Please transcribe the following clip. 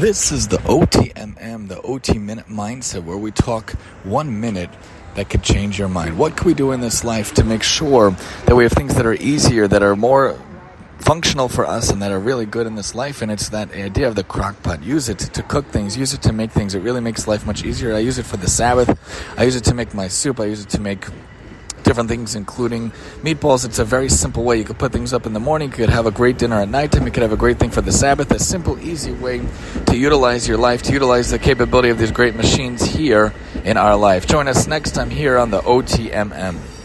This is the OTMM, the OT Minute Mindset, where we talk one minute that could change your mind. What can we do in this life to make sure that we have things that are easier, that are more functional for us, and that are really good in this life? And it's that idea of the crock pot. Use it to cook things, use it to make things. It really makes life much easier. I use it for the Sabbath, I use it to make my soup, I use it to make different things, including meatballs. It's a very simple way. You could put things up in the morning, you could have a great dinner at nighttime, you could have a great thing for the Sabbath. A simple, easy way to utilize your life, to utilize the capability of these great machines here in our life. Join us next time here on the OTMM.